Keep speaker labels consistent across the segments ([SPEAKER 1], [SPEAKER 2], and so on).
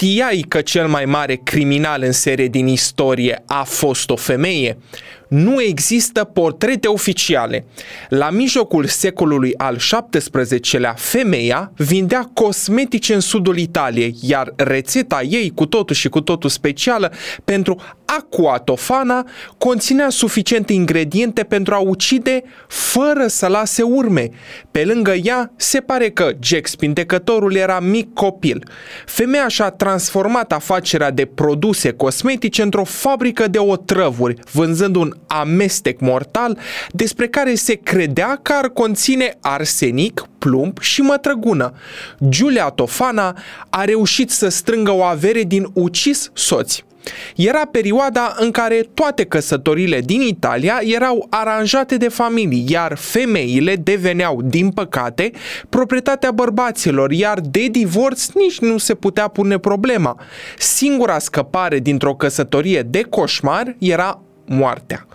[SPEAKER 1] Știai că cel mai mare criminal în serie din istorie a fost o femeie? Nu există portrete oficiale. La mijlocul secolului al XVII-lea, femeia vindea cosmetice în sudul Italiei, iar rețeta ei, cu totul și cu totul specială, pentru aqua tofana, conținea suficiente ingrediente pentru a ucide fără să lase urme. Pe lângă ea, se pare că Jack Spindecătorul era mic copil. Femeia și-a transformat afacerea de produse cosmetice într-o fabrică de otrăvuri, vânzând un amestec mortal despre care se credea că ar conține arsenic, plumb și mătrăgună. Giulia Tofana a reușit să strângă o avere din ucis soți. Era perioada în care toate căsătorile din Italia erau aranjate de familii, iar femeile deveneau, din păcate, proprietatea bărbaților, iar de divorț nici nu se putea pune problema. Singura scăpare dintr-o căsătorie de coșmar era moartea.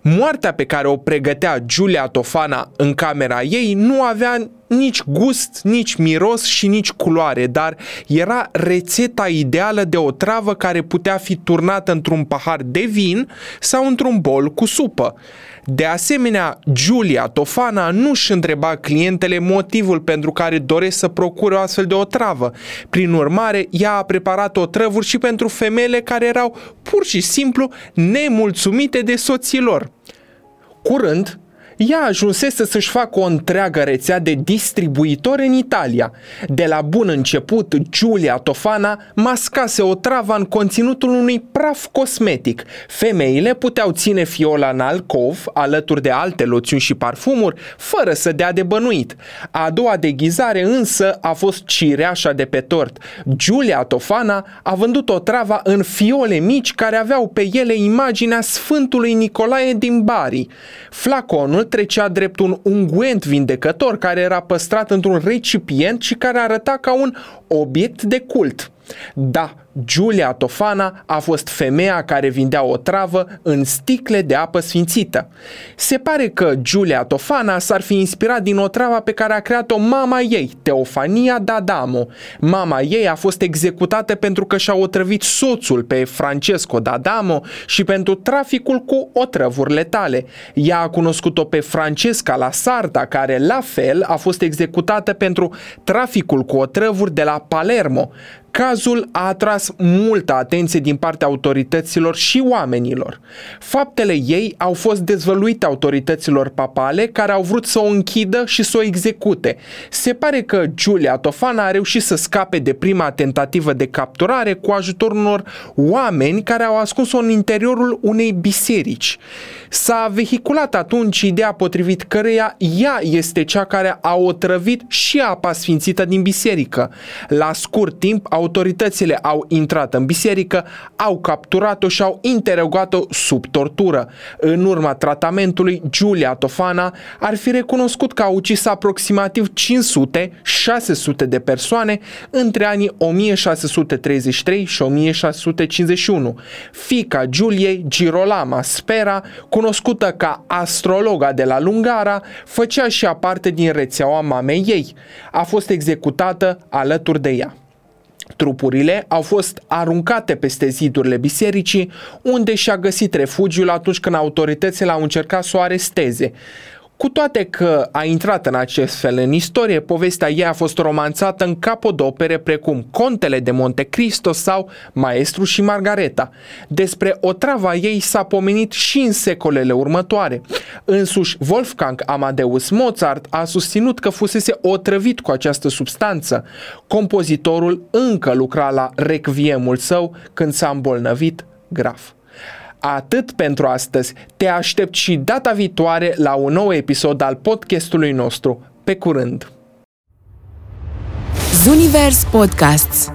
[SPEAKER 1] Moartea pe care o pregătea Giulia Tofana în camera ei nu avea nici gust, nici miros și nici culoare, dar era rețeta ideală de o travă care putea fi turnată într-un pahar de vin sau într-un bol cu supă. De asemenea, Giulia Tofana nu își întreba clientele motivul pentru care doresc să procure o astfel de otravă. Prin urmare, ea a preparat otrăvuri și pentru femeile care erau pur și simplu nemulțumite de soții lor. Curând, ea ajunsese să-și facă o întreagă rețea de distribuitori în Italia. De la bun început, Giulia Tofana mascase o travă în conținutul unui praf cosmetic. Femeile puteau ține fiola în alcov, alături de alte loțiuni și parfumuri, fără să dea de bănuit. A doua deghizare însă a fost cireașa de pe tort. Giulia Tofana a vândut o travă în fiole mici care aveau pe ele imaginea Sfântului Nicolae din Bari. Flaconul trecea drept un unguent vindecător care era păstrat într-un recipient și care arăta ca un obiect de cult. Da, Giulia Tofana a fost femeia care vindea o travă în sticle de apă sfințită. Se pare că Giulia Tofana s-ar fi inspirat din o travă pe care a creat-o mama ei, Teofania D'Adamo. Mama ei a fost executată pentru că și-a otrăvit soțul pe Francesco D'Adamo și pentru traficul cu otrăvuri letale. Ea a cunoscut-o pe Francesca la Sarda, care la fel a fost executată pentru traficul cu otrăvuri de la Palermo. Cazul a atras multă atenție din partea autorităților și oamenilor. Faptele ei au fost dezvăluite autorităților papale care au vrut să o închidă și să o execute. Se pare că Giulia Tofana a reușit să scape de prima tentativă de capturare cu ajutorul unor oameni care au ascuns-o în interiorul unei biserici. S-a vehiculat atunci ideea potrivit căreia ea este cea care a otrăvit și apa sfințită din biserică. La scurt timp, autoritățile au intrat în biserică, au capturat-o și au interogat-o sub tortură. În urma tratamentului, Giulia Tofana ar fi recunoscut că a ucis aproximativ 500-600 de persoane între anii 1633 și 1651. Fica Giuliei, Girolama Spera, cunoscută ca astrologa de la Lungara, făcea și aparte din rețeaua mamei ei. A fost executată alături de ea. Trupurile au fost aruncate peste zidurile bisericii, unde și-a găsit refugiul atunci când autoritățile au încercat să o aresteze. Cu toate că a intrat în acest fel în istorie, povestea ei a fost romanțată în capodopere precum Contele de Monte Cristo sau Maestru și Margareta. Despre otrava ei s-a pomenit și în secolele următoare. Însuși Wolfgang Amadeus Mozart a susținut că fusese otrăvit cu această substanță. Compozitorul încă lucra la requiemul său când s-a îmbolnăvit grav. Atât pentru astăzi. Te aștept și data viitoare la un nou episod al podcastului nostru. Pe curând!
[SPEAKER 2] Zunivers Podcasts